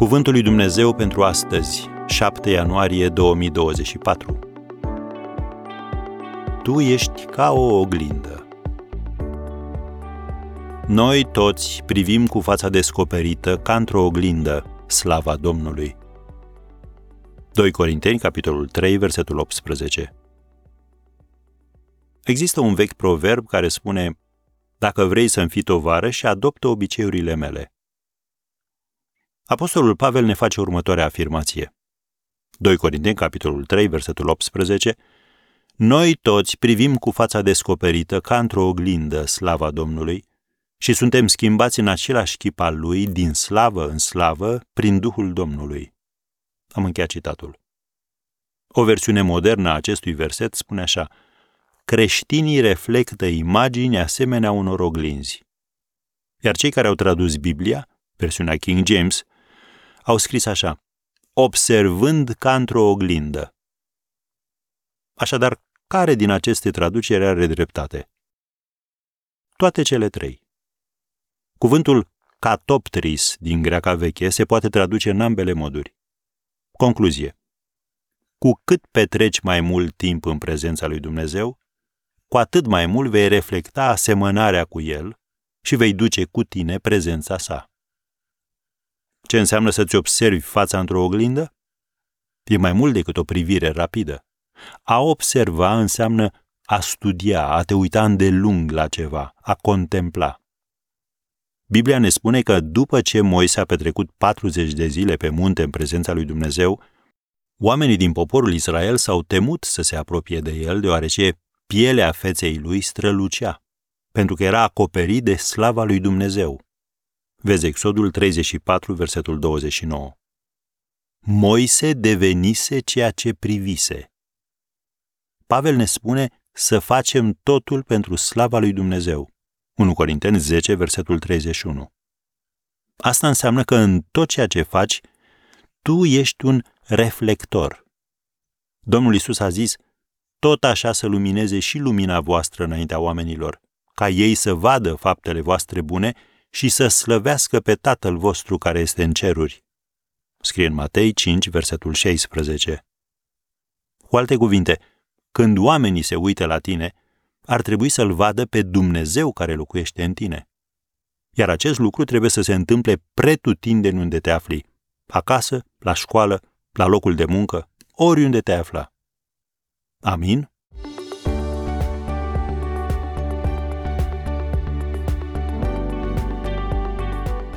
Cuvântul lui Dumnezeu pentru astăzi, 7 ianuarie 2024. Tu ești ca o oglindă. Noi toți privim cu fața descoperită ca într-o oglindă slava Domnului. 2 Corinteni, capitolul 3, versetul 18. Există un vechi proverb care spune Dacă vrei să-mi fii tovarăș și adoptă obiceiurile mele. Apostolul Pavel ne face următoarea afirmație. 2 Corinteni, capitolul 3, versetul 18, Noi toți privim cu fața descoperită ca într-o oglindă slava Domnului și suntem schimbați în același chip al Lui, din slavă în slavă, prin Duhul Domnului. Am încheiat citatul. O versiune modernă a acestui verset spune așa, creștinii reflectă imagini asemenea unor oglinzi. Iar cei care au tradus Biblia, versiunea King James, au scris așa, observând ca într-o oglindă. Așadar, care din aceste traduceri are dreptate? Toate cele trei. Cuvântul catoptris din greaca veche se poate traduce în ambele moduri. Concluzie. Cu cât petreci mai mult timp în prezența lui Dumnezeu, cu atât mai mult vei reflecta asemănarea cu El și vei duce cu tine prezența sa. Ce înseamnă să-ți observi fața într-o oglindă? E mai mult decât o privire rapidă. A observa înseamnă a studia, a te uita îndelung la ceva, a contempla. Biblia ne spune că după ce Moise a petrecut 40 de zile pe munte în prezența lui Dumnezeu, oamenii din poporul Israel s-au temut să se apropie de el, deoarece pielea feței lui strălucea, pentru că era acoperit de slava lui Dumnezeu. Vezi Exodul 34, versetul 29. Moise devenise ceea ce privise. Pavel ne spune să facem totul pentru slava lui Dumnezeu. 1 Corinteni 10, versetul 31. Asta înseamnă că în tot ceea ce faci, tu ești un reflector. Domnul Isus a zis, tot așa să lumineze și lumina voastră înaintea oamenilor, ca ei să vadă faptele voastre bune și să slăvească pe Tatăl vostru care este în ceruri. Scrie în Matei 5, versetul 16. Cu alte cuvinte, când oamenii se uită la tine, ar trebui să-L vadă pe Dumnezeu care locuiește în tine. Iar acest lucru trebuie să se întâmple pretutindeni unde te afli, acasă, la școală, la locul de muncă, oriunde te afla. Amin?